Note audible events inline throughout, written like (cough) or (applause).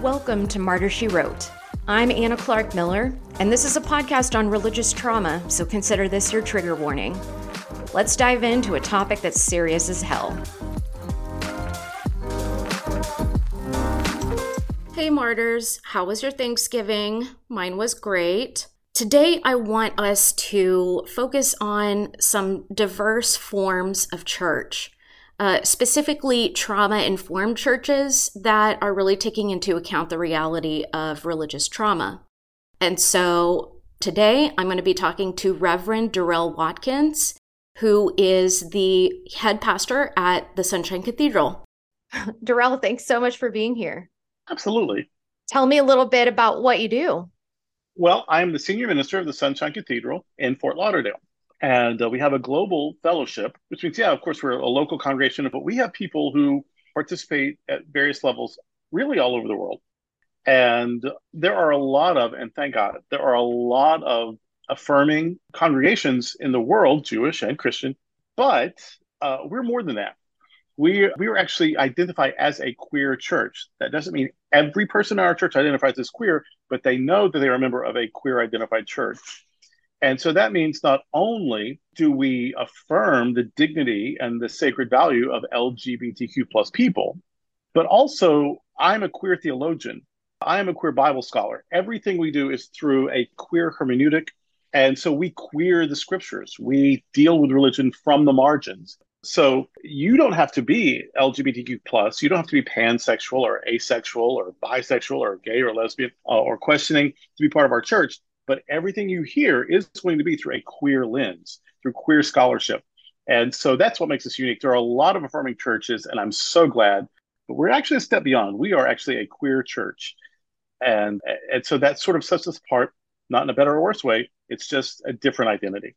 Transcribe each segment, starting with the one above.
Welcome to Martyr She Wrote. I'm Anna Clark Miller, and this is a podcast on religious trauma, so consider this your trigger warning. Let's dive into a topic that's serious as hell. Hey, martyrs, how was your Thanksgiving? Mine was great. Today, I want us to focus on some diverse forms of church uh, specifically trauma informed churches that are really taking into account the reality of religious trauma. And so today I'm going to be talking to Reverend Durrell Watkins, who is the head pastor at the Sunshine Cathedral. Darrell, thanks so much for being here. Absolutely. Tell me a little bit about what you do. Well, I'm the senior minister of the Sunshine Cathedral in Fort Lauderdale. And uh, we have a global fellowship, which means, yeah, of course, we're a local congregation, but we have people who participate at various levels really all over the world. And there are a lot of, and thank God, there are a lot of affirming congregations in the world, Jewish and Christian, but uh, we're more than that. We, we are actually identified as a queer church. That doesn't mean every person in our church identifies as queer, but they know that they are a member of a queer identified church. And so that means not only do we affirm the dignity and the sacred value of LGBTQ plus people, but also I'm a queer theologian. I am a queer Bible scholar. Everything we do is through a queer hermeneutic. And so we queer the scriptures. We deal with religion from the margins. So you don't have to be LGBTQ plus. You don't have to be pansexual or asexual or bisexual or gay or lesbian uh, or questioning to be part of our church but everything you hear is going to be through a queer lens, through queer scholarship. And so that's what makes us unique. There are a lot of affirming churches, and I'm so glad. But we're actually a step beyond. We are actually a queer church. And, and so that sort of sets us apart, not in a better or worse way. It's just a different identity.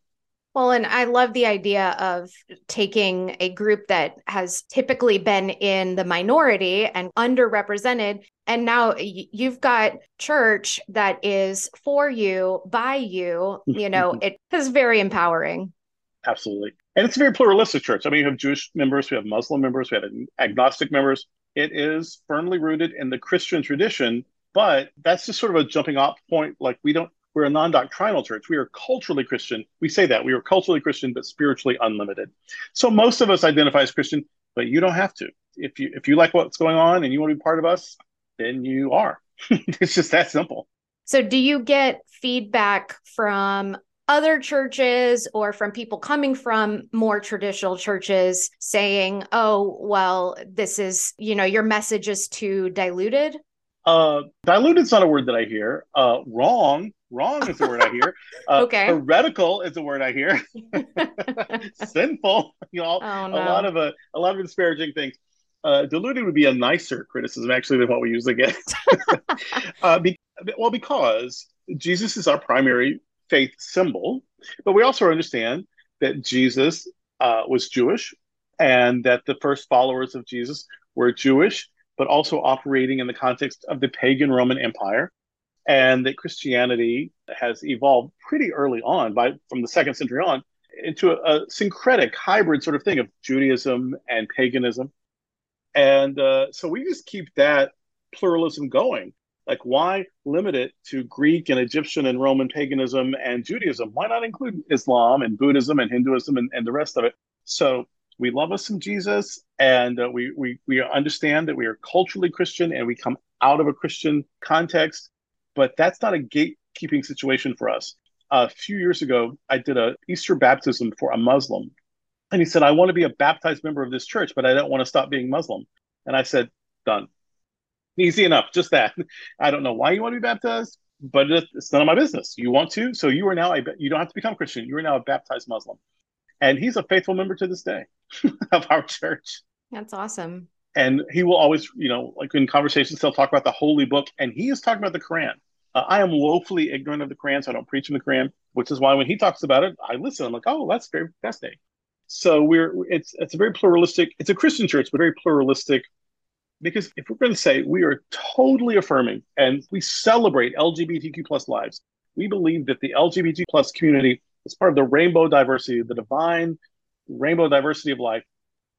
Well, and I love the idea of taking a group that has typically been in the minority and underrepresented. And now you've got church that is for you, by you. You know, (laughs) it is very empowering. Absolutely. And it's a very pluralistic church. I mean, you have Jewish members, we have Muslim members, we have agnostic members. It is firmly rooted in the Christian tradition, but that's just sort of a jumping off point. Like, we don't we're a non-doctrinal church. We are culturally Christian. We say that we are culturally Christian, but spiritually unlimited. So most of us identify as Christian, but you don't have to. If you if you like what's going on and you want to be part of us, then you are. (laughs) it's just that simple. So do you get feedback from other churches or from people coming from more traditional churches saying, "Oh, well, this is, you know, your message is too diluted"? Uh, diluted is not a word that I hear. Uh, wrong Wrong is the word I hear. (laughs) Uh, okay. Heretical is the word I hear. (laughs) Sinful, you know, oh, no. a lot of uh, a lot of disparaging things. Uh, diluted would be a nicer criticism actually than what we usually (laughs) get. uh, be, well, because Jesus is our primary faith symbol, but we also understand that Jesus uh, was Jewish and that the first followers of Jesus were Jewish, but also operating in the context of the pagan Roman Empire and that Christianity has evolved pretty early on, by from the second century on, into a, a syncretic hybrid sort of thing of Judaism and paganism, and uh, so we just keep that pluralism going. Like, why limit it to Greek and Egyptian and Roman paganism and Judaism? Why not include Islam and Buddhism and Hinduism and, and the rest of it? So we love us some Jesus, and uh, we, we we understand that we are culturally Christian and we come out of a Christian context, but that's not a gatekeeping situation for us. A few years ago, I did a Easter baptism for a Muslim, and he said, "I want to be a baptized member of this church, but I don't want to stop being Muslim." And I said, "Done, easy enough, just that." (laughs) I don't know why you want to be baptized, but it's none of my business. You want to, so you are now a you don't have to become Christian. You are now a baptized Muslim, and he's a faithful member to this day (laughs) of our church. That's awesome. And he will always, you know, like in conversations, he'll talk about the holy book, and he is talking about the Quran. Uh, I am woefully ignorant of the Quran, so I don't preach in the Quran, which is why when he talks about it, I listen. I'm like, oh, that's very fascinating. So we're it's it's a very pluralistic. It's a Christian church, but very pluralistic. Because if we're going to say we are totally affirming and we celebrate LGBTQ plus lives, we believe that the LGBT plus community is part of the rainbow diversity, the divine rainbow diversity of life.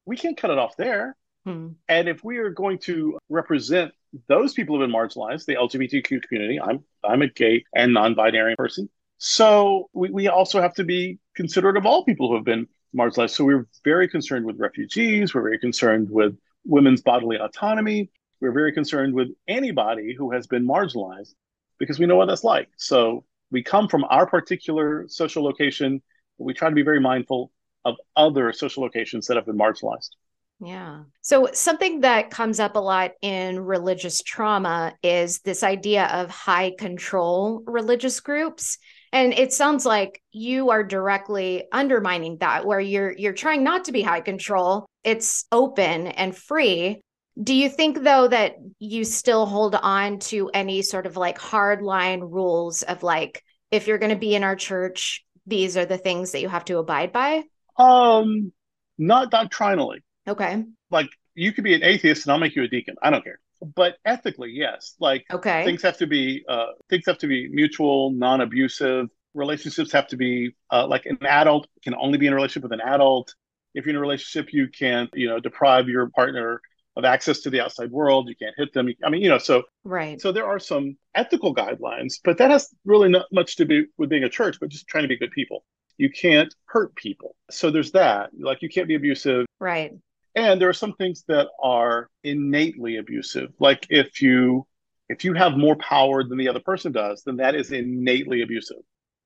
we can't cut it off there. Hmm. And if we are going to represent those people who have been marginalized, the LGBTQ community, I'm I'm a gay and non-binary person. So we, we also have to be considerate of all people who have been marginalized. So we're very concerned with refugees, we're very concerned with women's bodily autonomy, we're very concerned with anybody who has been marginalized because we know what that's like. So we come from our particular social location, but we try to be very mindful of other social locations that have been marginalized. Yeah. So, something that comes up a lot in religious trauma is this idea of high control religious groups. And it sounds like you are directly undermining that where you're you're trying not to be high control. It's open and free. Do you think though that you still hold on to any sort of like hard line rules of like if you're going to be in our church, these are the things that you have to abide by? Um not doctrinally. Okay. Like you could be an atheist and I'll make you a deacon. I don't care. But ethically, yes. Like okay. things have to be uh, things have to be mutual, non-abusive. Relationships have to be uh, like an adult can only be in a relationship with an adult. If you're in a relationship, you can't, you know, deprive your partner of access to the outside world. You can't hit them. I mean, you know, so right. So there are some ethical guidelines, but that has really not much to do with being a church, but just trying to be good people. You can't hurt people. So there's that. Like you can't be abusive. Right. And there are some things that are innately abusive. Like if you if you have more power than the other person does, then that is innately abusive,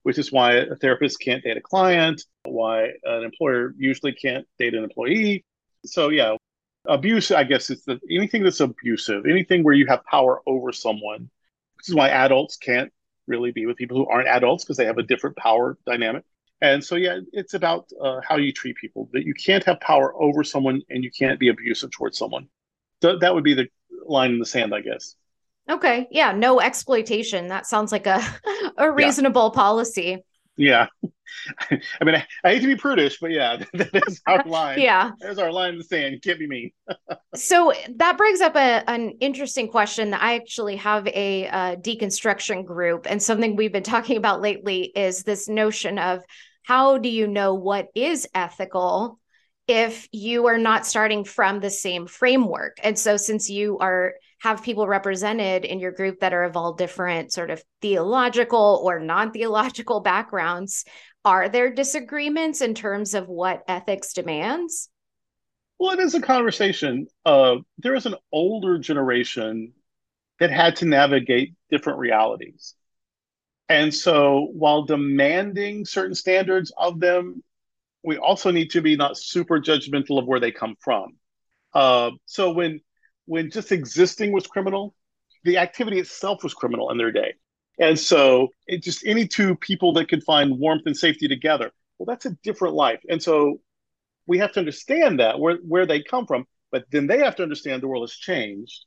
which is why a therapist can't date a client, why an employer usually can't date an employee. So yeah, abuse, I guess, is the anything that's abusive, anything where you have power over someone, this is why adults can't really be with people who aren't adults because they have a different power dynamic. And so, yeah, it's about uh, how you treat people. That you can't have power over someone, and you can't be abusive towards someone. So that would be the line in the sand, I guess. Okay. Yeah. No exploitation. That sounds like a (laughs) a reasonable yeah. policy. Yeah. (laughs) I mean, I, I, hate to be prudish, but yeah, (laughs) that is our (laughs) line. yeah. There's our line in the sand. Can't be mean. so that brings up a, an interesting question. I actually have a, a deconstruction group, and something we've been talking about lately is this notion of how do you know what is ethical if you are not starting from the same framework and so since you are have people represented in your group that are of all different sort of theological or non-theological backgrounds are there disagreements in terms of what ethics demands well it is a conversation uh, there is an older generation that had to navigate different realities and so while demanding certain standards of them, we also need to be not super judgmental of where they come from. Uh, so when when just existing was criminal, the activity itself was criminal in their day. And so it just any two people that could find warmth and safety together, well, that's a different life. And so we have to understand that where, where they come from, but then they have to understand the world has changed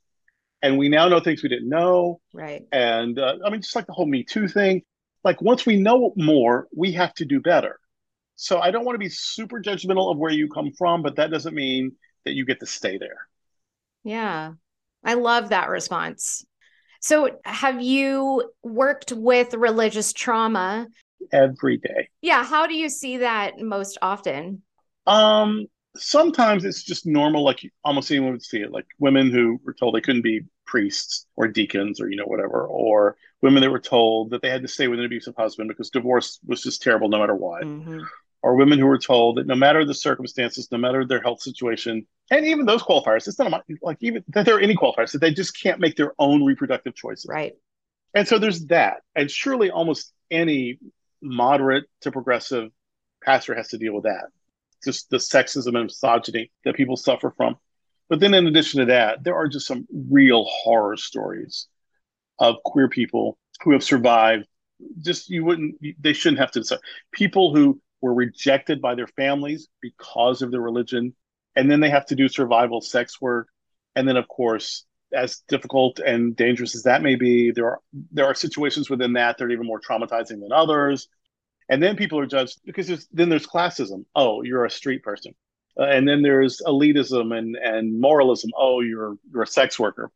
and we now know things we didn't know. Right. And uh, I mean, just like the whole Me Too thing, like once we know more, we have to do better. So I don't want to be super judgmental of where you come from, but that doesn't mean that you get to stay there. Yeah. I love that response. So have you worked with religious trauma every day? Yeah, how do you see that most often? Um sometimes it's just normal, like almost anyone would see it, like women who were told they couldn't be priests or deacons or you know whatever, or women that were told that they had to stay with an abusive husband because divorce was just terrible no matter what, mm-hmm. Or women who were told that no matter the circumstances, no matter their health situation, and even those qualifiers, it's not like even that there are any qualifiers that they just can't make their own reproductive choices, right? And so there's that, and surely almost any moderate to progressive pastor has to deal with that just the sexism and misogyny that people suffer from. But then, in addition to that, there are just some real horror stories of queer people who have survived. Just you wouldn't, they shouldn't have to decide. People who were rejected by their families because of their religion, and then they have to do survival sex work. And then, of course, as difficult and dangerous as that may be, there are there are situations within that that are even more traumatizing than others. And then people are judged because there's, then there's classism. Oh, you're a street person. Uh, and then there's elitism and, and moralism. Oh, you're, you're a sex worker.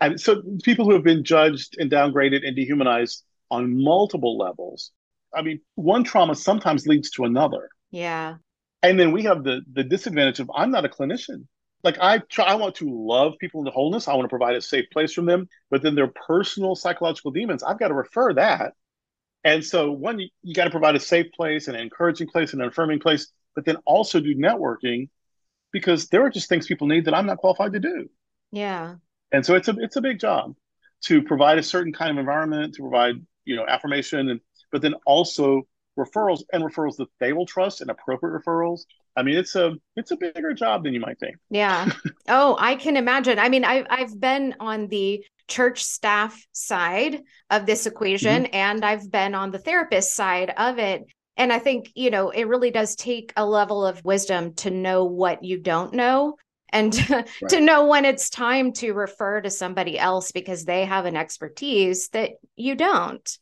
And so people who have been judged and downgraded and dehumanized on multiple levels. I mean, one trauma sometimes leads to another. Yeah. And then we have the the disadvantage of I'm not a clinician. Like I try, I want to love people into wholeness. I want to provide a safe place from them, but then their personal psychological demons, I've got to refer that. And so one, you, you got to provide a safe place, an encouraging place, and an affirming place, but then also do networking because there are just things people need that I'm not qualified to do. Yeah. And so it's a it's a big job to provide a certain kind of environment, to provide, you know, affirmation and but then also referrals and referrals that they will trust and appropriate referrals. I mean, it's a it's a bigger job than you might think. Yeah. (laughs) oh, I can imagine. I mean, I've I've been on the church staff side of this equation mm-hmm. and I've been on the therapist side of it. And I think, you know, it really does take a level of wisdom to know what you don't know and (laughs) to, right. to know when it's time to refer to somebody else because they have an expertise that you don't.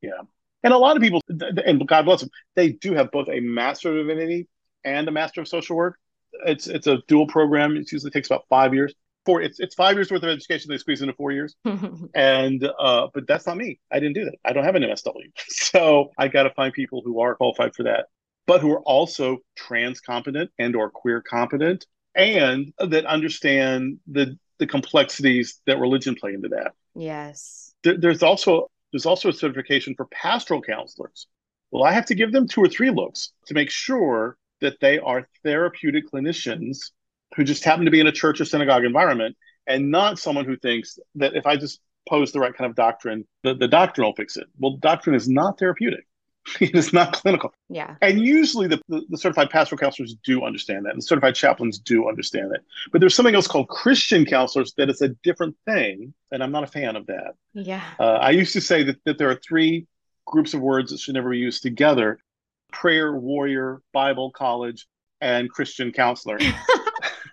Yeah. And a lot of people, and God bless them, they do have both a Master of Divinity and a Master of Social Work. It's it's a dual program. It usually takes about five years. Four, it's it's five years worth of education they squeeze into four years. (laughs) and uh, but that's not me. I didn't do that. I don't have an MSW, (laughs) so I got to find people who are qualified for that, but who are also trans competent and or queer competent, and that understand the the complexities that religion play into that. Yes. There, there's also there's also a certification for pastoral counselors. Well, I have to give them two or three looks to make sure that they are therapeutic clinicians who just happen to be in a church or synagogue environment and not someone who thinks that if I just pose the right kind of doctrine, the, the doctrine will fix it. Well, doctrine is not therapeutic. (laughs) it is not clinical. Yeah. And usually the, the, the, certified pastoral counselors do understand that, and certified chaplains do understand that. But there's something else called Christian counselors that is a different thing, and I'm not a fan of that. Yeah. Uh, I used to say that, that there are three groups of words that should never be used together prayer warrior, Bible college, and Christian counselor. (laughs)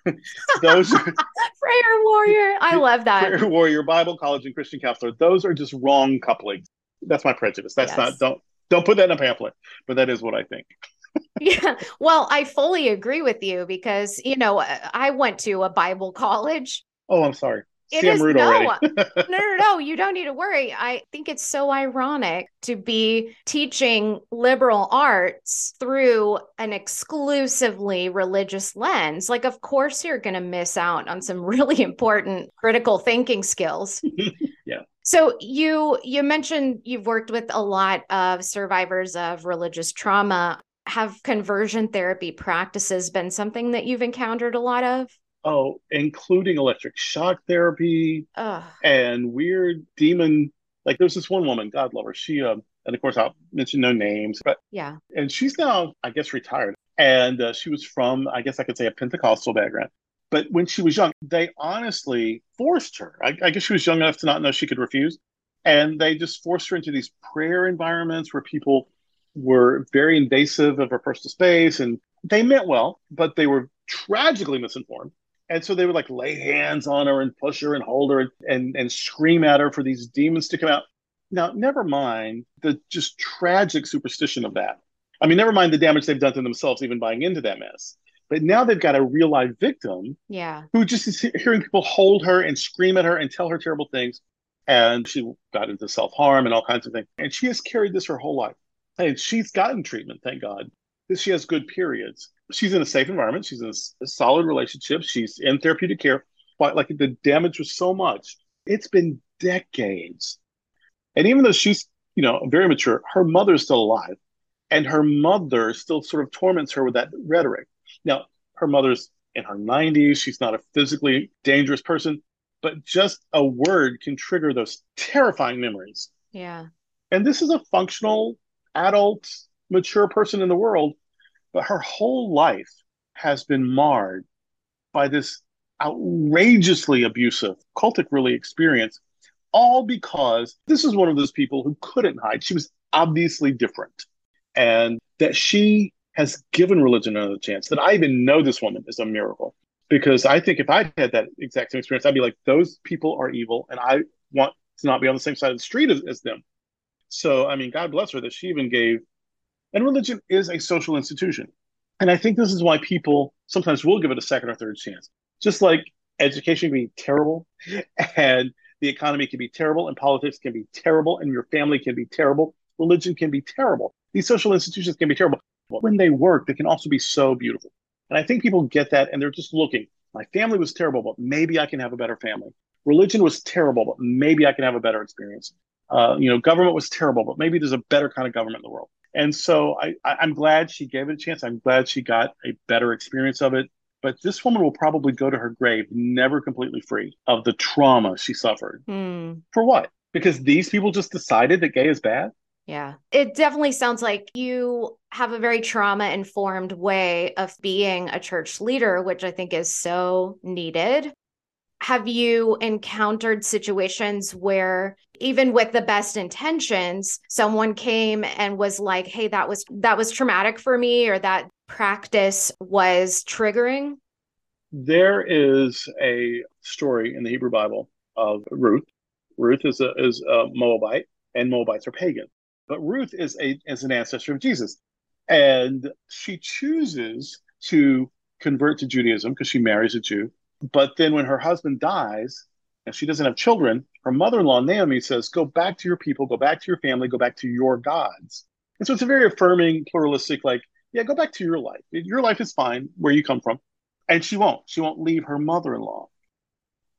(laughs) those are, prayer warrior. I love that. Prayer warrior, Bible college, and Christian counselor. Those are just wrong couplings. That's my prejudice. That's yes. not don't don't put that in a pamphlet, but that is what I think. (laughs) yeah. Well, I fully agree with you because, you know, uh, I went to a Bible college. Oh, I'm sorry. It See, is, no, (laughs) no, no, no, you don't need to worry. I think it's so ironic to be teaching liberal arts through an exclusively religious lens. Like, of course, you're going to miss out on some (laughs) really important critical thinking skills. So you you mentioned you've worked with a lot of survivors of religious trauma. Have conversion therapy practices been something that you've encountered a lot of? Oh, including electric shock therapy Ugh. and weird demon. Like there's this one woman, God love her. She um, and of course I'll mention no names, but yeah, and she's now I guess retired, and uh, she was from I guess I could say a Pentecostal background, but when she was young, they honestly forced her. I, I, guess she was young enough to not know she could refuse. And they just forced her into these prayer environments where people were very invasive of her personal space. And they meant well, but they were tragically misinformed. And so they would like lay hands on her and push her and hold her and, and, and scream at her for these demons to come out. Now, never mind the just tragic superstition of that. I mean, never mind the damage they've done to themselves, even buying into that mess. But now they've got a real life victim yeah. who just is hearing people hold her and scream at her and tell her terrible things. And she got into self harm and all kinds of things. And she has carried this her whole life. And she's gotten treatment, thank God. She has good periods. She's in a safe environment. She's in a, a solid relationship. She's in therapeutic care. But like the damage was so much, it's been decades. And even though she's, you know, very mature, her mother's still alive. And her mother still sort of torments her with that rhetoric. Now, her mother's in her 90s. She's not a physically dangerous person, but just a word can trigger those terrifying memories. Yeah. And this is a functional, adult, mature person in the world, but her whole life has been marred by this outrageously abusive cultic really experience all because this is one of those people who couldn't hide she was obviously different and that she has given religion another chance. That I even know this woman is a miracle. Because I think if I'd had that exact same experience, I'd be like, those people are evil, and I want to not be on the same side of the street as, as them. So, I mean, God bless her that she even gave. And religion is a social institution. And I think this is why people sometimes will give it a second or third chance. Just like education can be terrible, and the economy can be terrible, and politics can be terrible, and your family can be terrible, religion can be terrible. These social institutions can be terrible when they work, they can also be so beautiful. And I think people get that and they're just looking. My family was terrible, but maybe I can have a better family. Religion was terrible, but maybe I can have a better experience. Uh, you know, government was terrible, but maybe there's a better kind of government in the world. And so I, I, I'm glad she gave it a chance. I'm glad she got a better experience of it. But this woman will probably go to her grave never completely free of the trauma she suffered. Mm. For what? Because these people just decided that gay is bad? Yeah. It definitely sounds like you have a very trauma informed way of being a church leader, which I think is so needed. Have you encountered situations where even with the best intentions, someone came and was like, "Hey, that was that was traumatic for me or that practice was triggering?" There is a story in the Hebrew Bible of Ruth. Ruth is a is a Moabite and Moabites are pagan. But Ruth is a is an ancestor of Jesus. And she chooses to convert to Judaism because she marries a Jew. But then when her husband dies and she doesn't have children, her mother in law, Naomi, says, Go back to your people, go back to your family, go back to your gods. And so it's a very affirming, pluralistic, like, yeah, go back to your life. Your life is fine where you come from. And she won't. She won't leave her mother in law.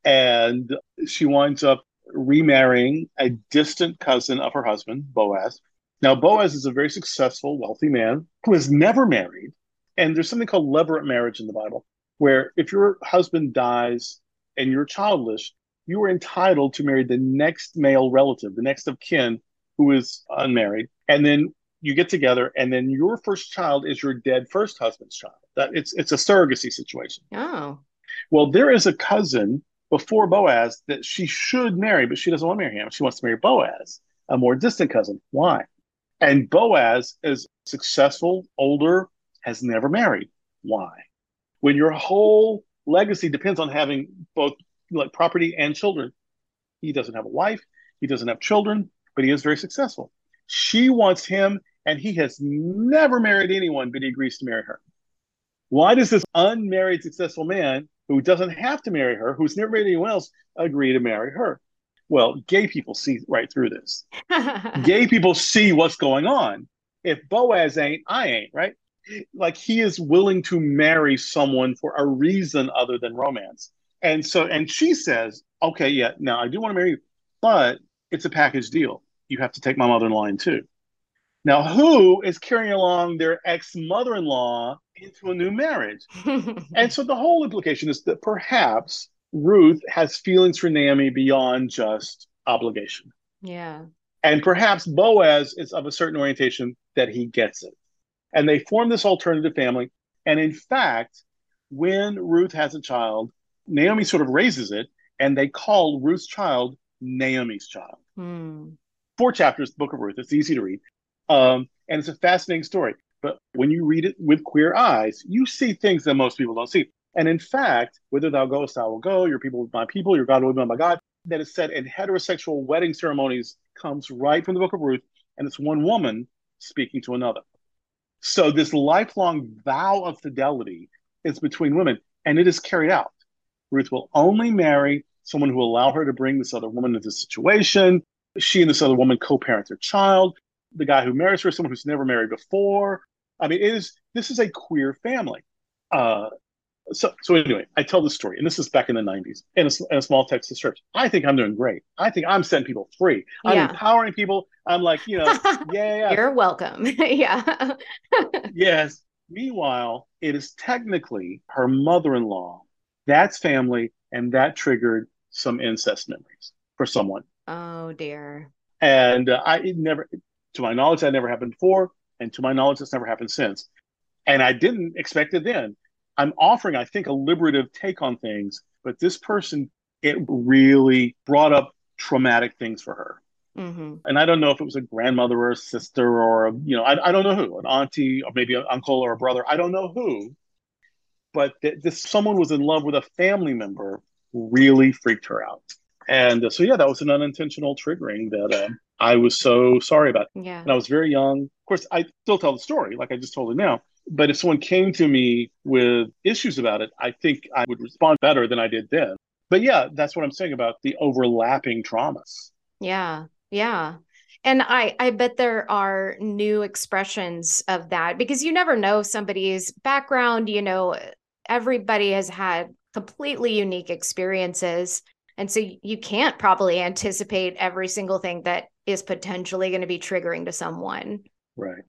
And she winds up remarrying a distant cousin of her husband, Boaz. Now, Boaz is a very successful, wealthy man who has never married. And there's something called levirate marriage in the Bible, where if your husband dies and you're childless, you are entitled to marry the next male relative, the next of kin who is unmarried. And then you get together, and then your first child is your dead first husband's child. That it's it's a surrogacy situation. Oh. Well, there is a cousin before Boaz that she should marry, but she doesn't want to marry him. She wants to marry Boaz, a more distant cousin. Why? And Boaz is successful, older, has never married. Why? When your whole legacy depends on having both like property and children, he doesn't have a wife, he doesn't have children, but he is very successful. She wants him, and he has never married anyone, but he agrees to marry her. Why does this unmarried successful man who doesn't have to marry her, who's never married anyone else, agree to marry her? Well, gay people see right through this. (laughs) gay people see what's going on. If Boaz ain't, I ain't, right? Like he is willing to marry someone for a reason other than romance. And so, and she says, okay, yeah, now I do want to marry you, but it's a package deal. You have to take my mother in in too. Now, who is carrying along their ex mother in law into a new marriage? (laughs) and so the whole implication is that perhaps Ruth has feelings for Naomi beyond just obligation. Yeah. And perhaps Boaz is of a certain orientation that he gets it. And they form this alternative family. And in fact, when Ruth has a child, Naomi sort of raises it and they call Ruth's child Naomi's child. Hmm. Four chapters, the book of Ruth. It's easy to read. Um, and it's a fascinating story. But when you read it with queer eyes, you see things that most people don't see. And in fact, whither thou goest, I will go, your people with my people, your God will be my God, that is said in heterosexual wedding ceremonies comes right from the book of Ruth, and it's one woman speaking to another. So this lifelong vow of fidelity is between women, and it is carried out. Ruth will only marry someone who will allow her to bring this other woman into the situation. She and this other woman co-parent their child. The guy who marries her is someone who's never married before. I mean, it is this is a queer family. Uh, so so anyway, I tell the story, and this is back in the '90s in a, in a, small Texas church. I think I'm doing great. I think I'm setting people free. I'm yeah. empowering people. I'm like, you know, (laughs) yeah, yeah. You're welcome. (laughs) yeah. yes. Meanwhile, it is technically her mother-in-law. That's family, and that triggered some incest memories for someone. Oh dear. And uh, I never, to my knowledge, that never happened before, and to my knowledge, it's never happened since. And I didn't expect it then I'm offering, I think, a liberative take on things, but this person, it really brought up traumatic things for her. Mm-hmm. And I don't know if it was a grandmother or a sister or, a, you know, I, I don't know who, an auntie or maybe an uncle or a brother. I don't know who. But th- this someone was in love with a family member really freaked her out. And uh, so, yeah, that was an unintentional triggering that uh, I was so sorry about. Yeah. And I was very young. Of course, I still tell the story like I just told it now. But if someone came to me with issues about it, I think I would respond better than I did then. But yeah, that's what I'm saying about the overlapping traumas. Yeah. Yeah. And I, I bet there are new expressions of that because you never know somebody's background. You know, everybody has had completely unique experiences. And so you can't probably anticipate every single thing that is potentially going to be triggering to someone. Right.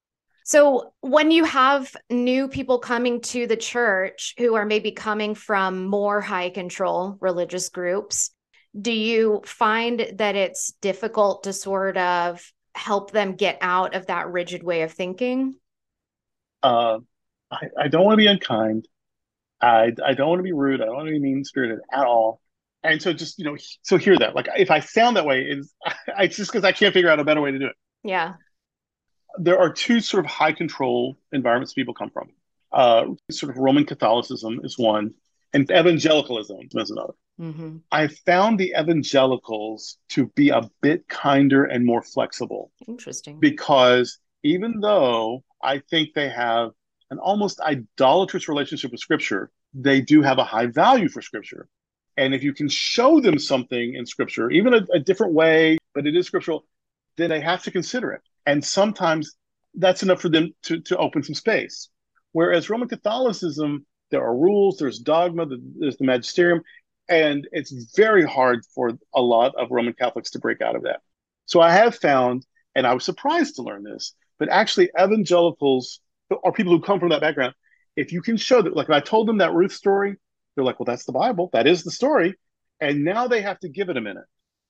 So, when you have new people coming to the church who are maybe coming from more high control religious groups, do you find that it's difficult to sort of help them get out of that rigid way of thinking? Uh, I, I don't want to be unkind. I, I don't want to be rude. I don't want to be mean spirited at all. And so just, you know, so hear that. Like if I sound that way, it's, (laughs) it's just because I can't figure out a better way to do it. Yeah. There are two sort of high control environments people come from. Uh, sort of Roman Catholicism is one, and evangelicalism is another. Mm-hmm. I found the evangelicals to be a bit kinder and more flexible. Interesting. Because even though I think they have an almost idolatrous relationship with Scripture, they do have a high value for Scripture. And if you can show them something in Scripture, even a, a different way, but it is scriptural, then they have to consider it. And sometimes that's enough for them to, to open some space. Whereas Roman Catholicism, there are rules, there's dogma, there's the magisterium, and it's very hard for a lot of Roman Catholics to break out of that. So I have found, and I was surprised to learn this, but actually evangelicals or people who come from that background, if you can show that, like I told them that Ruth story, they're like, well, that's the Bible. That is the story. And now they have to give it a minute.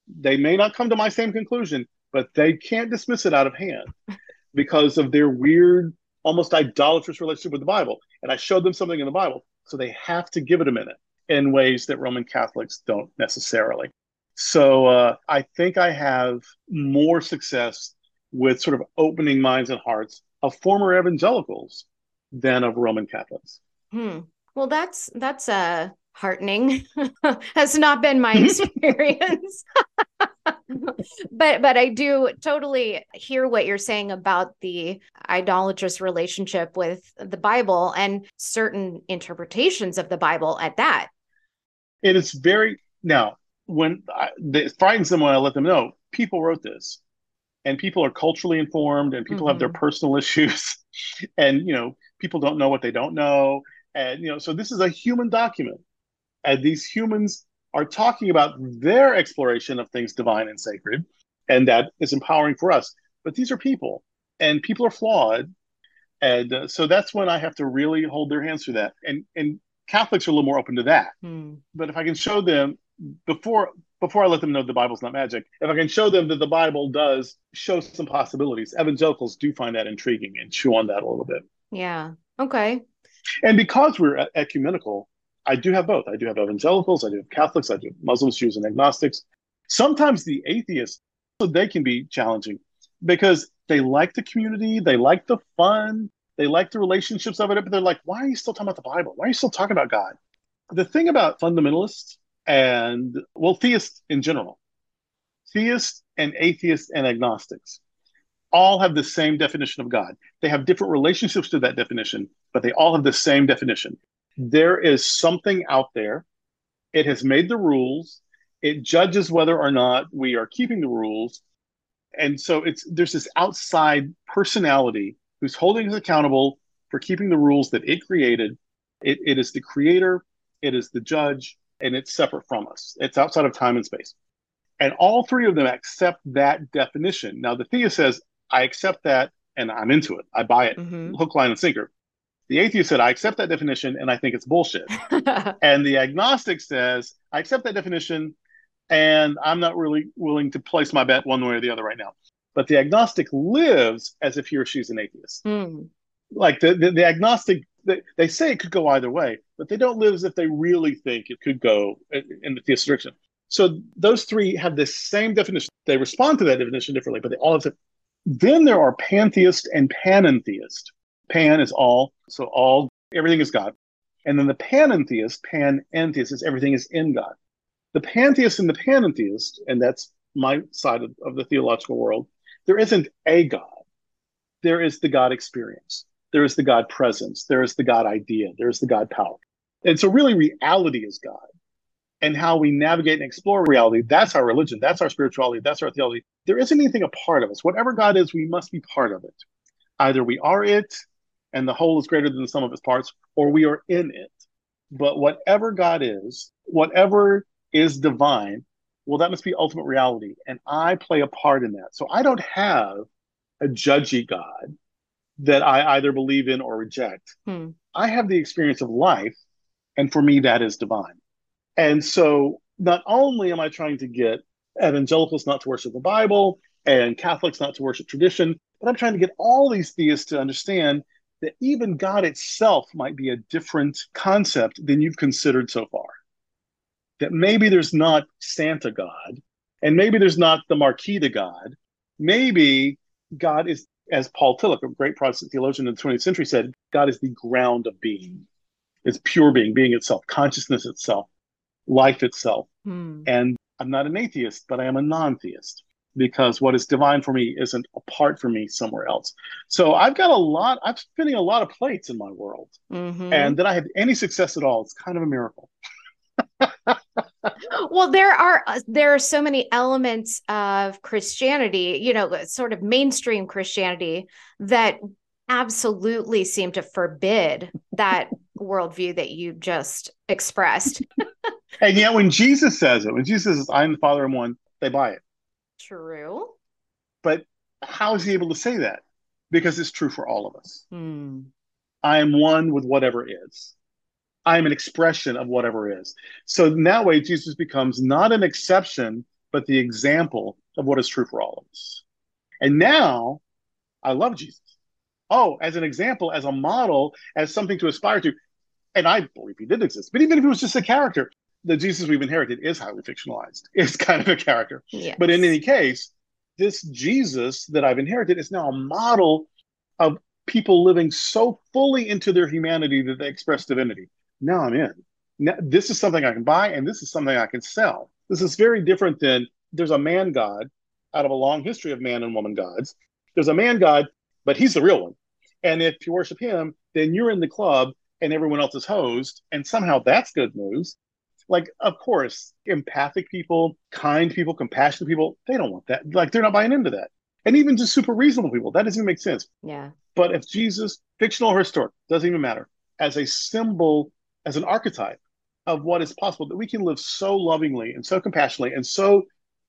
They may not come to my same conclusion, but they can't dismiss it out of hand (laughs) because of their weird, almost idolatrous relationship with the Bible. And I showed them something in the Bible. So they have to give it a minute in ways that Roman Catholics don't necessarily. So uh, I think I have more success with sort of opening minds and hearts of former evangelicals than of Roman Catholics. Hmm. Well, that's that's uh, heartening. (laughs) Has not been my (laughs) experience. (laughs) but but I do totally hear what you're saying about the idolatrous relationship with the Bible and certain interpretations of the Bible at that. It is very now when I, it frightens them when I let them know people wrote this, and people are culturally informed, and people mm-hmm. have their mm-hmm. personal issues, and you know people don't know what they don't know, and you know so this is a human document, and these humans are talking about their exploration of things divine and sacred, and that is empowering for us. But these are people, and people are flawed, and uh, so that's when I have to really hold their hands through that. And and Catholics are a little more open to that. Hmm. But if I can show them before before I let them know the Bible's not magic, if I can show them that the Bible does show some possibilities, evangelicals do find that intriguing and chew on that a little bit. Yeah. Okay. And because we're ecumenical, I do have both. I do have evangelicals, I do have Catholics, I do have Muslims, Jews, and agnostics. Sometimes the atheists, so they can be challenging because they like the community, they like the fun, they like the relationships of it, but they're like, why are you still talking about the Bible? Why are you still talking about God? The thing about fundamentalists and, well, theists in general, theists and atheists and agnostics all have the same definition of God. They have different relationships to that definition, but they all have the same definition there is something out there. It has made the rules. It judges whether or not we are keeping the rules. And so it's there's this outside personality who's holding us accountable for keeping the rules that it created. It, it is the creator, it is the judge, and it's separate from us. It's outside of time and space. And all three of them accept that definition. Now, the theist says, I accept that and I'm into it. I buy it, mm-hmm. hook, line, and sinker. The atheist said, I accept that definition and I think it's bullshit. (laughs) and the agnostic says, I accept that definition and I'm not really willing to place my bet one way or the other right now. But the agnostic lives as if he or she's an atheist. Mm. Like the, the, the agnostic, they, they, say it could go either way, but they don't live as if they really think it could go in the theist direction. So those three have the same definition. They respond to that definition differently, but they all have to. Then there are pantheist and panentheist. Pan is all, so all, everything is God. And then the panentheist, panentheist is everything is in God. The pantheist and the panentheist, and that's my side of, of the theological world, there isn't a God. There is the God experience. There is the God presence. There is the God idea. There is the God power. And so, really, reality is God. And how we navigate and explore reality, that's our religion. That's our spirituality. That's our theology. There isn't anything a part of us. Whatever God is, we must be part of it. Either we are it and the whole is greater than the sum of its parts, or we are in it. But whatever God is, whatever is divine, well, that must be ultimate reality. And I play a part in that. So I don't have a judgy God that I either believe in or reject. Hmm. I have the experience of life. And for me, that is divine. And so not only am I trying to get evangelicals not to worship the Bible and Catholics not to worship tradition, but I'm trying to get all these theists to understand that even God itself might be a different concept than you've considered so far. That maybe there's not Santa God, and maybe there's not the Marquis de God. Maybe God is, as Paul Tillich, a great Protestant theologian in the 20th century, said, God is the ground of being. It's pure being, being itself, consciousness itself, life itself. Hmm. And I'm not an atheist, but I am a non theist because what is divine for me isn't apart from me somewhere else. So I've got a lot, I'm spinning a lot of plates in my world. Mm-hmm. And that I have any success at all, it's kind of a miracle. (laughs) well there are uh, there are so many elements of christianity you know sort of mainstream christianity that absolutely seem to forbid that worldview that you just expressed (laughs) and yet when jesus says it when jesus says i'm the father and one they buy it True. But how is he able to say that? Because it's true for all of us. Hmm. I am one with whatever is. I am an expression of whatever is. So in that way, Jesus becomes not an exception, but the example of what is true for all of us. And now I love Jesus. Oh, as an example, as a model, as something to aspire to. And I believe he did exist. But even if he was just a character, the Jesus we've inherited is highly fictionalized. (laughs) It's kind of a character. Yes. But in any case, this Jesus that I've inherited is now a model of people living so fully into their humanity that they express divinity. Now I'm in. Now, this is something I can buy, and this is something I can sell. This is very different than there's a man God out of a long history of man and woman gods. There's a man God, but he's the real one. And if you worship him, then you're in the club and everyone else is hosed. And somehow that's good news like of course empathic people kind people compassionate people they don't want that. Like they're not buying into that. And even just super reasonable people that doesn't even make sense. Yeah. But if jesus fictional or historic doesn't even matter as a symbol as an archetype of what is possible that we can live so lovingly and so compassionately and so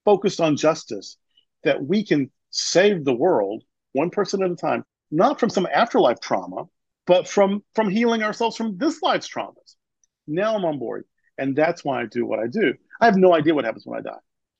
focused on justice that we can save the world one person at a time not from some afterlife trauma but from from healing ourselves from this life's traumas. Now i'm on board and that's why I do what I do. I have no idea what happens when I die.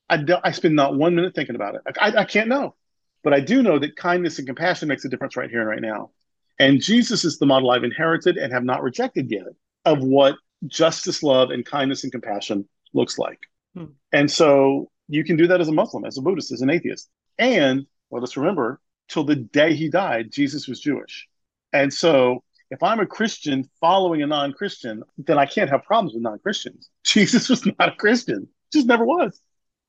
I, don't, I spend not one minute thinking about it. I, I can't know. But I do know that kindness and compassion makes a difference right here and right now. And Jesus is the model I've inherited and have not rejected yet of what justice, love, and kindness and compassion looks like. Hmm. And so you can do that as a Muslim, as a Buddhist, as an atheist. And let us remember, till the day he died, Jesus was Jewish. And so if I'm a Christian following a non Christian, then I can't have problems with non Christians. (laughs) Jesus was not a Christian, just never was.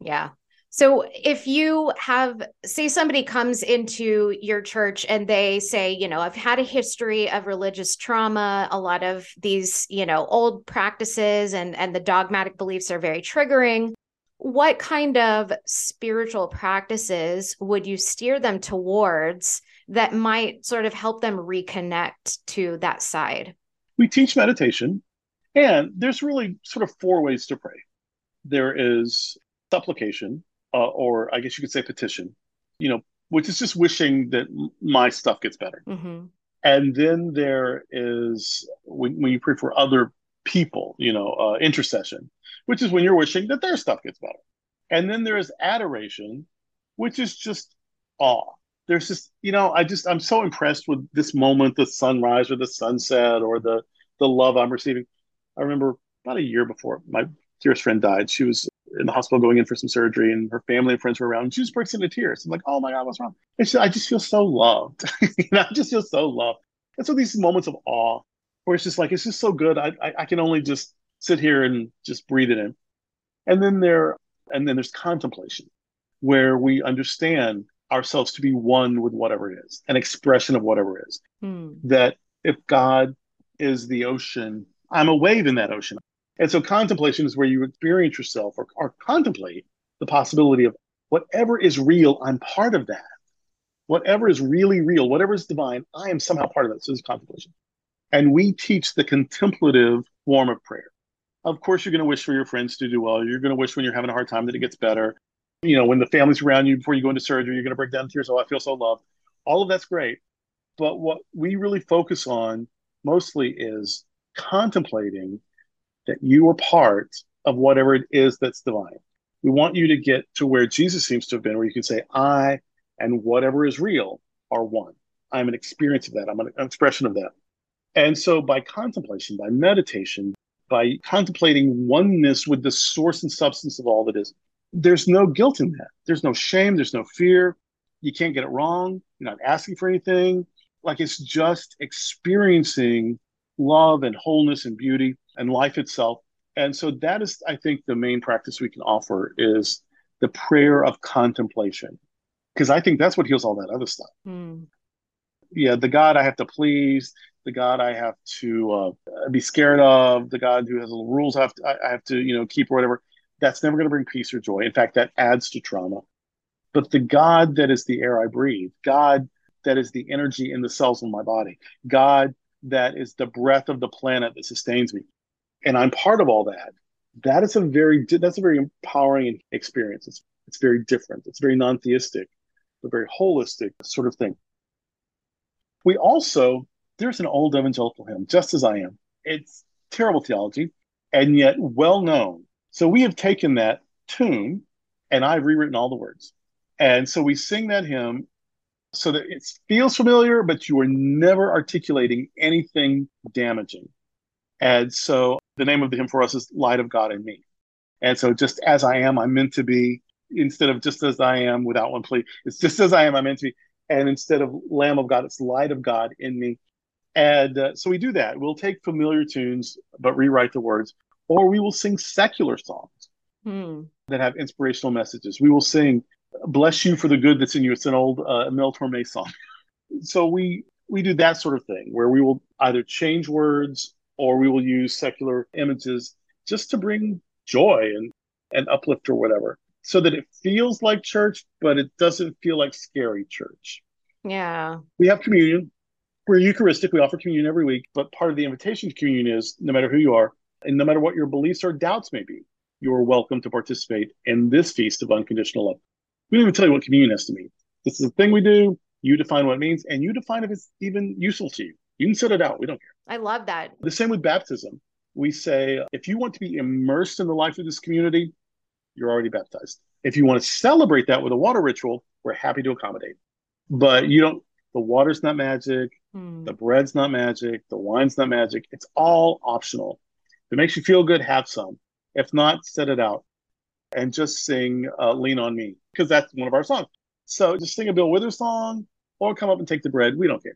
Yeah. So if you have, say, somebody comes into your church and they say, you know, I've had a history of religious trauma, a lot of these, you know, old practices and and the dogmatic beliefs are very triggering. What kind of spiritual practices would you steer them towards that might sort of help them reconnect to that side? We teach meditation, and there's really sort of four ways to pray. There is supplication, uh, or I guess you could say petition, you know, which is just wishing that my stuff gets better. Mm-hmm. And then there is when, when, you pray for other people, you know, uh, intercession, which is when you're wishing that their stuff gets better. And then there is adoration, which is just awe there's just you know i just i'm so impressed with this moment the sunrise or the sunset or the the love i'm receiving. I remember about a year before my dearest friend died. She was in the hospital going in for some surgery and her family and friends were around. And she just breaks into tears. I'm like oh my god what's wrong? And she, i just feel so loved. (laughs) You know i just feel so loved. And so these moments of awe where it's just like it's just so good. I, I i can only just sit here and just breathe it in. And then there and then there's contemplation where we understand ourselves to be one with whatever it is, an expression of whatever it is. Hmm. That if God is the ocean, I'm a wave in that ocean. And so contemplation is where you experience yourself or, or contemplate the possibility of whatever is real, I'm part of that. Whatever is really real, whatever is divine, I am somehow part of that. So this is contemplation. And we teach the contemplative form of prayer. Of course, you're going to wish for your friends to do well. You're going to wish when you're having a hard time that it gets better. You know, when the family's around you before you go into surgery, you're going to break down tears. Oh, I feel so loved. All of that's great. But what we really focus on mostly is contemplating that you are part of whatever it is that's divine. We want you to get to where Jesus seems to have been, where you can say, I and whatever is real are one. I'm an experience of that. I'm an expression of that. And so by contemplation, by meditation, by contemplating oneness with the source and substance of all that is, there's no guilt in that. There's no shame. There's no fear. You can't get it wrong. You're not asking for anything. Like it's just experiencing love and wholeness and beauty and life itself. And so that is, I think, the main practice we can offer is the prayer of contemplation, because I think that's what heals all that other stuff. Mm. Yeah, the God I have to please, the God I have to uh, be scared of, the God who has little rules I have to, I have to you know keep or whatever. That's never going to bring peace or joy. In fact, that adds to trauma. But the God that is the air I breathe, God that is the energy in the cells of my body, God that is the breath of the planet that sustains me, and I'm part of all that. That is a very that's a very empowering experience. It's it's very different. It's very non-theistic, but very holistic sort of thing. We also there's an old evangelical hymn, just as I am. It's terrible theology, and yet well known. So we have taken that tune, and I've rewritten all the words. And so we sing that hymn so that it feels familiar, but you are never articulating anything damaging. And so the name of the hymn for us is Light of God in Me. And so just as I am, I'm meant to be, instead of just as I am without one plea, it's just as I am, I'm meant to be. And instead of Lamb of God, it's Light of God in me. And uh, so we do that. We'll take familiar tunes, but rewrite the words, or we will sing secular songs hmm. that have inspirational messages. We will sing "Bless You for the Good That's in You." It's an old uh, Mel Torme song. So we we do that sort of thing where we will either change words or we will use secular images just to bring joy and and uplift or whatever, so that it feels like church, but it doesn't feel like scary church. Yeah. We have communion we're Eucharistic. We offer communion every week, but part of the invitation to communion is no matter who you are, and no matter what your beliefs or doubts may be, you are welcome to participate in this feast of unconditional love. We don't even tell you what communion has to mean. This is a thing we do. You define what it means, and you define if it's even useful to you. You can set it out. We don't care. I love that. The same with baptism. We say if you want to be immersed in the life of this community, you're already baptized. If you want to celebrate that with a water ritual, we're happy to accommodate. But you don't, the water's not magic. Hmm. The bread's not magic. The wine's not magic. It's all optional. It makes you feel good, have some. If not, set it out and just sing uh, Lean on Me because that's one of our songs. So just sing a Bill Withers song or come up and take the bread. We don't care.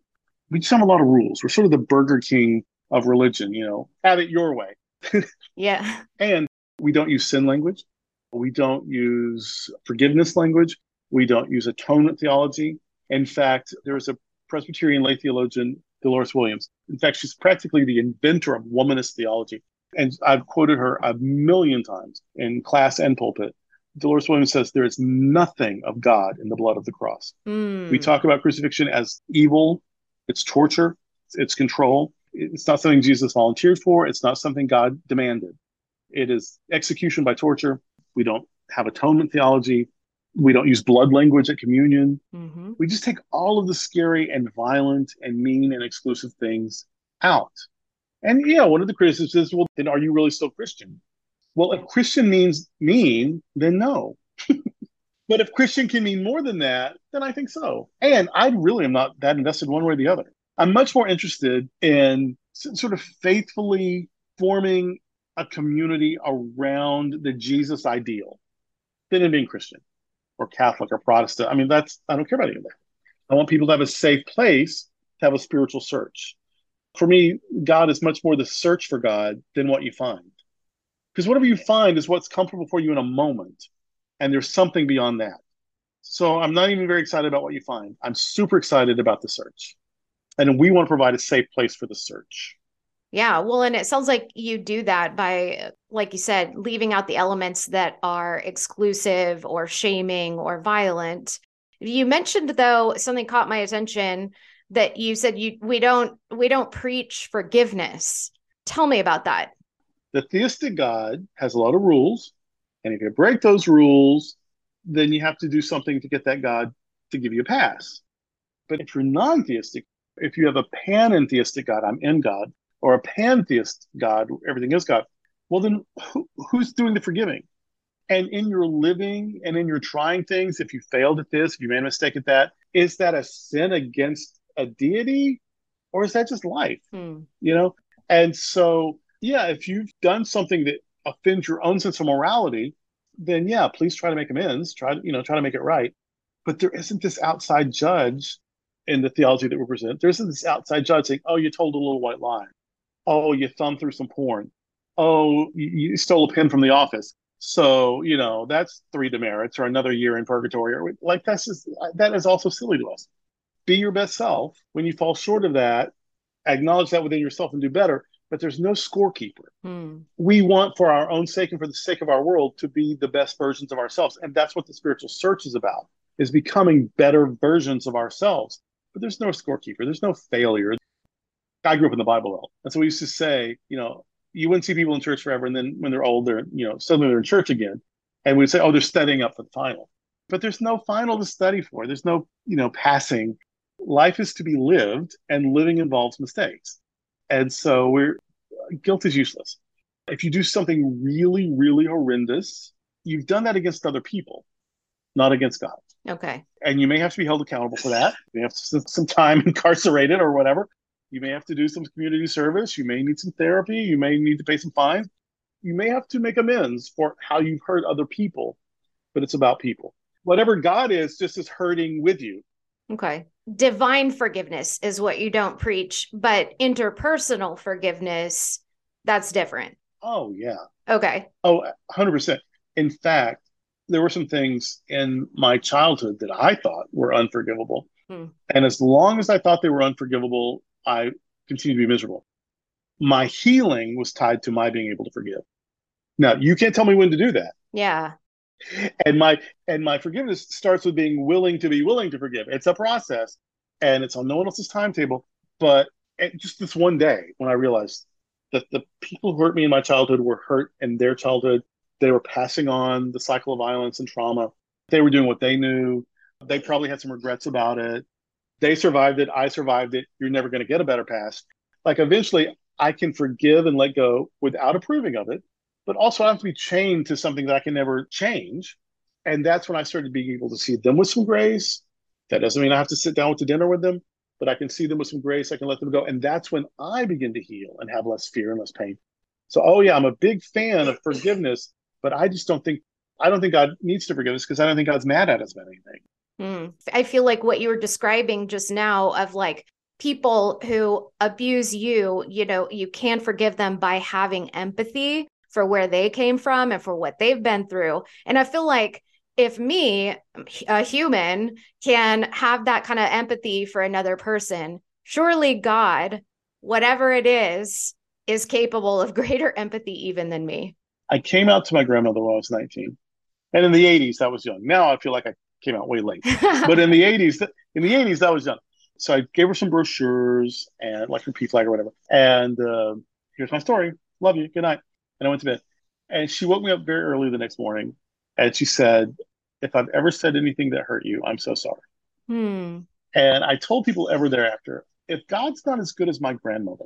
We just have a lot of rules. We're sort of the Burger King of religion, you know, have it your way. (laughs) yeah. And we don't use sin language. We don't use forgiveness language. We don't use atonement theology. In fact, there's a Presbyterian lay theologian Dolores Williams. In fact, she's practically the inventor of womanist theology. And I've quoted her a million times in class and pulpit. Dolores Williams says there is nothing of God in the blood of the cross. Mm. We talk about crucifixion as evil, it's torture, it's control. It's not something Jesus volunteered for, it's not something God demanded. It is execution by torture. We don't have atonement theology. We don't use blood language at communion. Mm-hmm. We just take all of the scary and violent and mean and exclusive things out. And yeah, one of the criticisms is, well, then are you really still Christian? Well, if Christian means mean, then no. (laughs) but if Christian can mean more than that, then I think so. And I really am not that invested one way or the other. I'm much more interested in sort of faithfully forming a community around the Jesus ideal than in being Christian or Catholic or Protestant. I mean, that's, I don't care about any of that. I want people to have a safe place to have a spiritual search. For me, God is much more the search for God than what you find. Because whatever you find is what's comfortable for you in a moment. And there's something beyond that. So I'm not even very excited about what you find. I'm super excited about the search. And we want to provide a safe place for the search. Yeah. Well, and it sounds like you do that by, like you said, leaving out the elements that are exclusive or shaming or violent. You mentioned though something caught my attention that you said you we don't we don't preach forgiveness. Tell me about that. The theistic God has a lot of rules, and if you break those rules, then you have to do something to get that God to give you a pass. But if you're non-theistic, if you have a panentheistic God, I'm in God, or a pantheist God, everything is God, well, then who, who's doing the forgiving? And in your living and in your trying things, if you failed at this, if you made a mistake at that, is that a sin against a deity or is that just life? Hmm. You know? And so, yeah, if you've done something that offends your own sense of morality, then yeah, please try to make amends. Try to, you know, try to make it right. But there isn't this outside judge in the theology that we present. There isn't this outside judge saying, "Oh, you told a little white lie." oh, you thumbed through some porn. Oh, you, you stole a pen from the office. So, you know, that's three demerits or another year in purgatory. Or like that's just that is also silly to us. Be your best self. When you fall short of that, acknowledge that within yourself and do better. But there's no scorekeeper. Hmm. We want, for our own sake and for the sake of our world, to be the best versions of ourselves, and that's what the spiritual search is about: is becoming better versions of ourselves. But there's no scorekeeper. There's no failure. I grew up in the Bible Belt. And so we used to say, you know, you wouldn't see people in church forever. And then when they're old, they're, you know, suddenly they're in church again. And we'd say, oh, they're studying up for the final. But there's no final to study for. There's no, you know, passing. Life is to be lived, and living involves mistakes. And so we're guilt is useless. If you do something really, really horrendous, you've done that against other people, not against God. Okay. And you may have to be held accountable for that. You have to spend some time (laughs) incarcerated or whatever. You may have to do some community service. You may need some therapy. You may need to pay some fines. You may have to make amends for how you've hurt other people, but it's about people. Whatever God is, just is hurting with you. Okay. Divine forgiveness is what you don't preach, but interpersonal forgiveness, that's different. Oh, yeah. Okay. Oh, 100%. In fact, there were some things in my childhood that I thought were unforgivable. Hmm. And as long as I thought they were unforgivable, I continued to be miserable. My healing was tied to my being able to forgive. Now, you can't tell me when to do that. Yeah. And my and my forgiveness starts with being willing to be willing to forgive. It's a process and it's on no one else's timetable. But just this one day when I realized that the people who hurt me in my childhood were hurt in their childhood, they were passing on the cycle of violence and trauma. They were doing what they knew. They probably had some regrets about it they survived it i survived it you're never going to get a better past like eventually i can forgive and let go without approving of it but also i have to be chained to something that i can never change. And that's when i started being able to see them with some grace. That doesn't mean i have to sit down to dinner with them but i can see them with some grace. I can let them go. And that's when i begin to heal and have less fear and less pain. So oh yeah i'm a big fan of forgiveness but i just don't think i don't think god needs to forgive us because i don't think god's mad at us about anything. Mm. I feel like what you were describing just now of like people who abuse you, you know, you can forgive them by having empathy for where they came from and for what they've been through. And I feel like if me, a human, can have that kind of empathy for another person, surely God, whatever it is, is capable of (laughs) greater empathy even than me. I came out to my grandmother when I was 19. And in the 80s, I was young. Now I feel like I came out way late. (laughs) but in the 80s, in the 80s, that was young. So I gave her some brochures and like her PFLAG or whatever. And uh, here's my story. Love you. Good night. And I went to bed. And she woke me up very early the next morning. And she said, If I've ever said anything that hurt you, I'm so sorry. Hmm. And I told people ever thereafter, if God's not as good as my grandmother,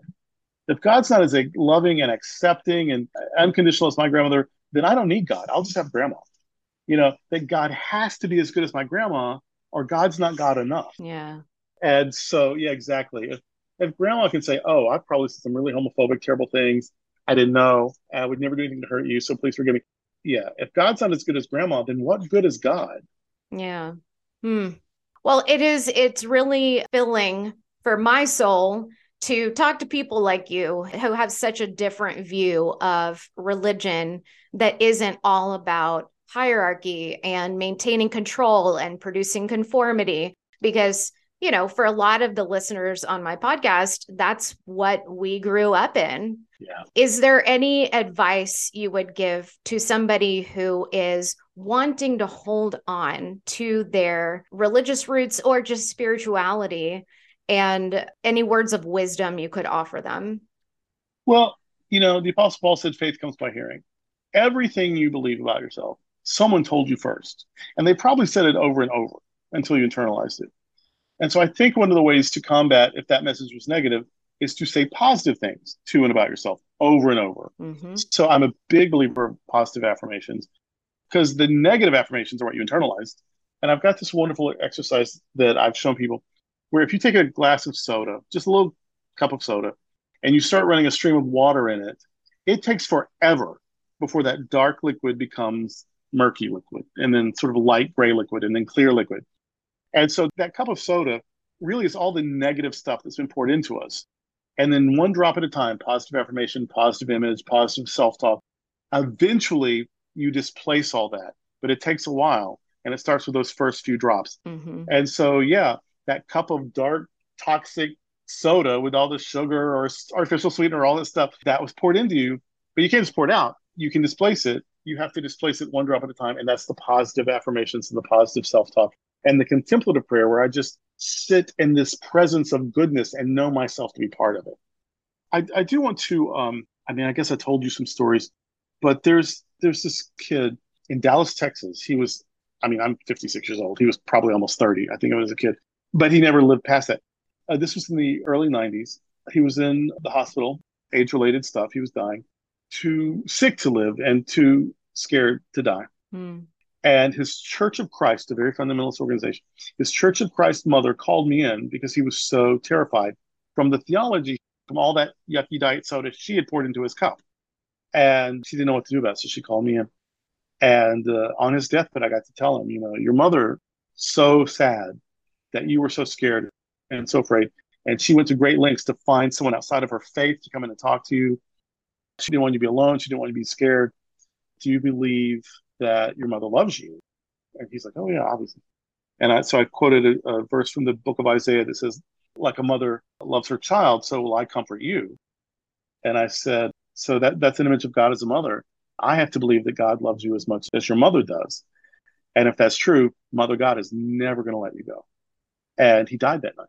if God's not as loving and accepting and unconditional as my grandmother, then I don't need God. I'll just have grandma you know, that God has to be as good as my grandma or God's not God enough. Yeah. And so, yeah, exactly. If, if grandma can say, oh, I've probably said some really homophobic, terrible things. I didn't know. I would never do anything to hurt you. So please forgive me. Yeah. If God's not as good as grandma, then what good is God? Yeah. Hmm. Well, it is, it's really filling for my soul to talk to people like you who have such a different view of religion that isn't all about hierarchy and maintaining control and producing conformity because you know, for a lot of the listeners on my podcast, that's what we grew up in. Yeah. Is there any advice you would give to somebody who is wanting to hold on to their religious roots or just spirituality and any words of wisdom you could offer them? Well, you know, the Apostle Paul said faith comes by hearing. Everything you believe about yourself, someone told you first. And they probably said it over and over until you internalized it. And so I think one of the ways to combat if that message was negative is to say positive things to and about yourself over and over. Mm-hmm. So I'm a big believer of positive affirmations because the negative affirmations are what you internalized. And I've got this wonderful exercise that I've shown people where if you take a glass of soda, just a little cup of soda, and you start running a stream of water in it, it takes forever before that dark liquid becomes murky liquid and then sort of light gray liquid and then clear liquid. And so that cup of soda really is all the negative stuff that's been poured into us. And then one drop at a time, positive affirmation, positive image, positive self talk. Eventually, you displace all that, but it takes a while. And it starts with those first few drops. Mm-hmm. And so, yeah, that cup of dark, toxic soda with all the sugar or artificial sweetener, all that stuff that was poured into you, but you can't just pour it out. You can displace it. You have to displace it one drop at a time. And that's the positive affirmations and the positive self talk and the contemplative prayer where I just sit in this presence of goodness and know myself to be part of it. I, I do want to, um, I mean, I guess I told you some stories, but there's there's this kid in Dallas, Texas. He was, I mean, I'm 56 years old. He was probably almost 30. I think I was a kid, but he never lived past that. Uh, this was in the early 90s. He was in the hospital, age related stuff. He was dying, too sick to live and too scared to die. Mm. And his Church of Christ, a very fundamentalist organization, his Church of Christ mother called me in because he was so terrified from the theology, from all that yucky diet soda she had poured into his cup. And she didn't know what to do about it. So she called me in. And uh, on his deathbed, I got to tell him, you know, your mother, so sad that you were so scared and so afraid. And she went to great lengths to find someone outside of her faith to come in and talk to you. She didn't want you to be alone. She didn't want you to be scared. Do you believe that your mother loves you. And he's like, oh, yeah, obviously. And I, so I quoted a, a verse from the book of Isaiah that says, like a mother loves her child, so will I comfort you. And I said, so that, that's an image of God as a mother. I have to believe that God loves you as much as your mother does. And if that's true, Mother God is never going to let you go. And he died that night.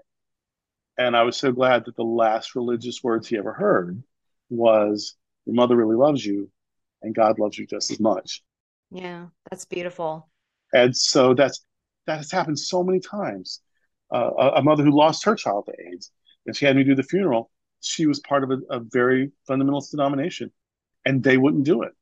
And I was so glad that the last religious words he ever heard was, Your mother really loves you, and God loves you just as much. Yeah, that's beautiful. And so that's that has happened so many times. Uh, a, a, mother who lost her child to AIDS, and she had me do the funeral. She was part of a, a very fundamentalist denomination, and they wouldn't do it.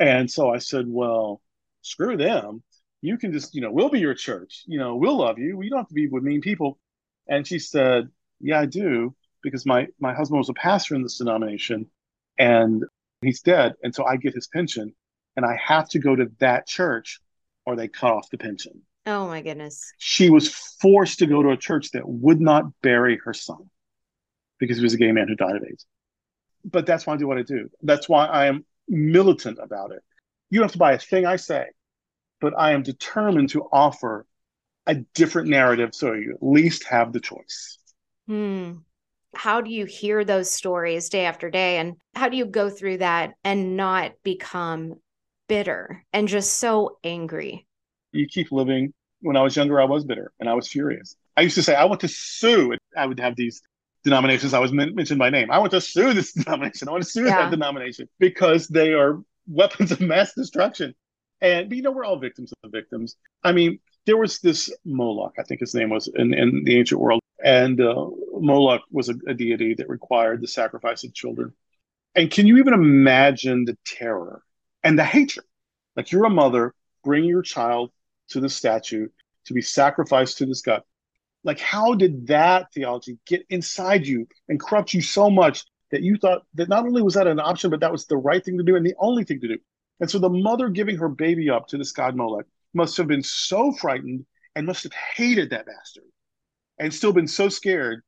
And so I said, "Well, screw them. You can just, you know, we'll be your church. You know, we'll love you. We don't have to be with mean people." And she said, "Yeah, I do, because my my husband was a pastor in this denomination, and he's dead, and so I get his pension." And I have to go to that church or they cut off the pension. Oh my goodness. She was forced to go to a church that would not bury her son because he was a gay man who died of AIDS. But that's why I do what I do. That's why I am militant about it. You don't have to buy a thing I say, but I am determined to offer a different narrative so you at least have the choice. Hmm. How do you hear those stories day after day? And how do you go through that and not become bitter and just so angry. You keep living. When I was younger, I was bitter and I was furious. I used to say, I want to sue. I would have these denominations. I was men- mentioned by name. I want to sue this (laughs) denomination. I want to sue yeah. that denomination because they are (laughs) weapons of mass destruction. And you know, we're all victims of the victims. I mean, there was this Moloch, I think his name was in, in the ancient world, and uh, Moloch was a, a deity that required the sacrifice of children. And can you even imagine the terror and the hatred. Like you're a mother, bring your child to the statue to be sacrificed to this god. Like, how did that theology get inside you and corrupt you so much that you thought that not only was that an option, but that was the right thing to do and the only thing to do? And so the mother giving her baby up to this god Molech must have been so frightened and must have hated that bastard and still been so scared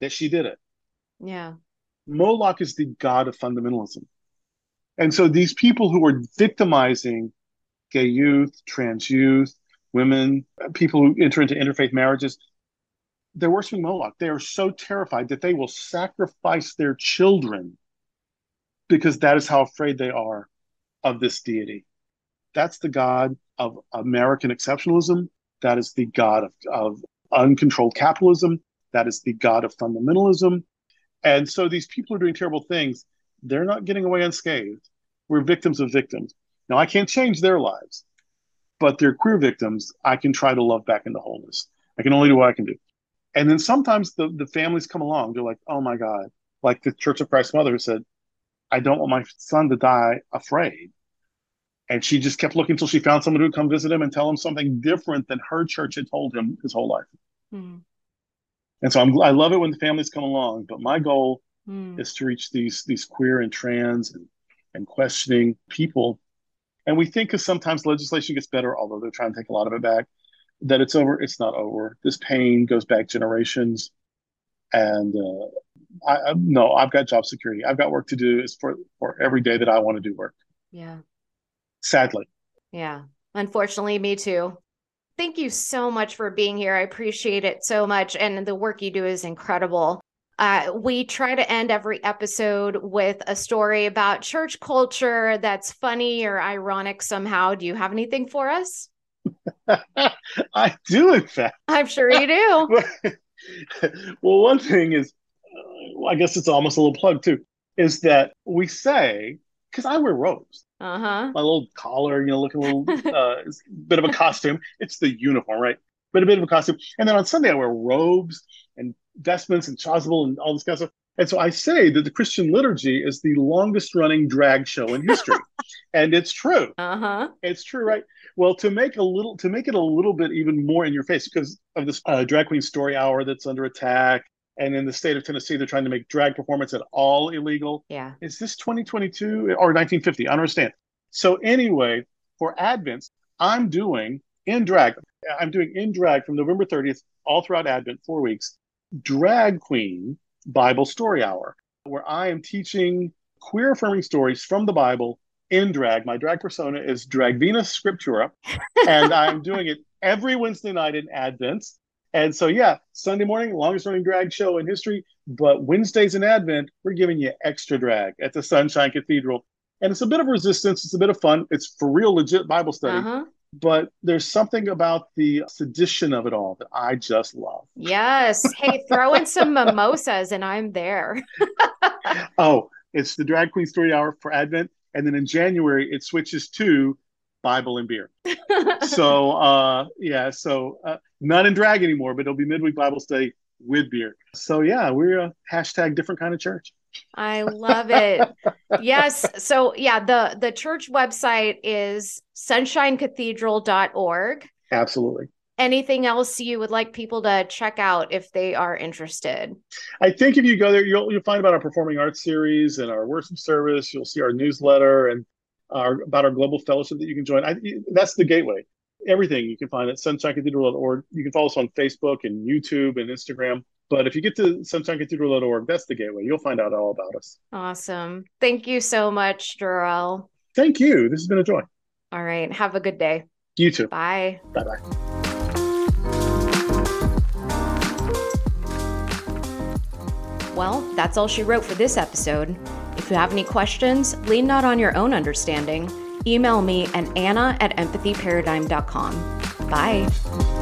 that she did it. Yeah. Moloch is the god of fundamentalism. And so these people who are victimizing gay youth, trans youth, women, people who enter into interfaith marriages, they're worshiping Moloch. They are so terrified that they will sacrifice their children because that is how afraid they are of this deity. That's the God of American exceptionalism. That is the God of, of uncontrolled capitalism. That is the God of fundamentalism. And so these people are doing terrible things. They're not getting away unscathed. We're victims of victims. Now, I can't change their lives, but they're queer victims. I can try to love back into wholeness. I can only do what I can do. And then sometimes the, the families come along. They're like, oh my God. Like the Church of Christ Mother said, I don't want my son to die afraid. And she just kept looking until she found someone who would come visit him and tell him something different than her church had told him his whole life. Mm. And so I'm, I love it when the families come along. But my goal mm. is to reach these these queer and trans and, and questioning people. And we think because sometimes legislation gets better, although they're trying to take a lot of it back, that it's over. It's not over. This pain goes back generations. And uh, I, I no, I've got job security. I've got work to do. Is for for every day that I want to do work. Yeah sadly. Yeah. Unfortunately, me too. Thank you so much for being here. I appreciate it so much. And the work you do is incredible. Uh, we try to end every episode with a story about church culture that's funny or ironic somehow. Do you have anything for us? (laughs) I do, in fact. I'm sure you do. (laughs) well, one thing is, uh, I guess it's almost a little plug too, is that we say, because I wear robes. Uh-huh. My little collar, you know, looking a little uh, bit of a costume. It's the uniform, right? But a bit of a costume. And then on Sunday I wear robes vestments and chasuble and all this kind of stuff. And so I say that the Christian liturgy is the longest running drag show in history. (laughs) and it's true. Uh-huh. It's true, right? Well, to make a little to make it a little bit even more in your face, because of this uh, drag queen story hour that's under attack, and in the state of Tennessee, they're trying to make drag performance at all illegal. Yeah. Is this 2022 or 1950? I don't understand. So anyway, for Advent, I'm doing in drag. I'm doing in drag from November 30th all throughout Advent, four weeks, drag queen Bible story hour, where I am teaching queer affirming stories from the Bible in drag. My drag persona is Drag Venus Scriptura, (laughs) and I'm doing it every Wednesday night in Advent. And so, yeah, Sunday morning, longest running drag show in history. But Wednesdays in Advent, we're giving you extra drag at the Sunshine Cathedral. And it's a bit of resistance. It's a bit of fun. It's for real, legit Bible study. Uh-huh. But there's something about the sedition of it all that I just love. Yes. Hey, throw in some (laughs) mimosas and I'm there. (laughs) oh, it's the Drag Queen Story Hour for Advent. And then in January, it switches to Bible and beer. (laughs) so uh, yeah, so uh, not in drag anymore, but it'll be midweek Bible study with beer. So yeah, we're a hashtag different kind of church. I love it. yes. So yeah, the the church website is sunshinecathedral.org. Absolutely. Anything else you would like people to check out if they are interested? I think if you go there, you'll you'll find about our performing arts series and our worship service. You'll see our newsletter and our, about our global fellowship that you can join. I, that's the gateway. Everything you can find at sunshinecathedral.org. You can follow us on Facebook and YouTube and Instagram. But if you get to sunshinecathedral.org, that's the gateway. You'll find out all about us. Awesome. Thank you so much, Durrell. Thank you. This has been a joy. All right. Have a good day. You too. Bye. Bye bye. Well, that's all she wrote for this episode. If you have any questions, lean not on your own understanding. Email me at anna at empathyparadigm.com. Bye.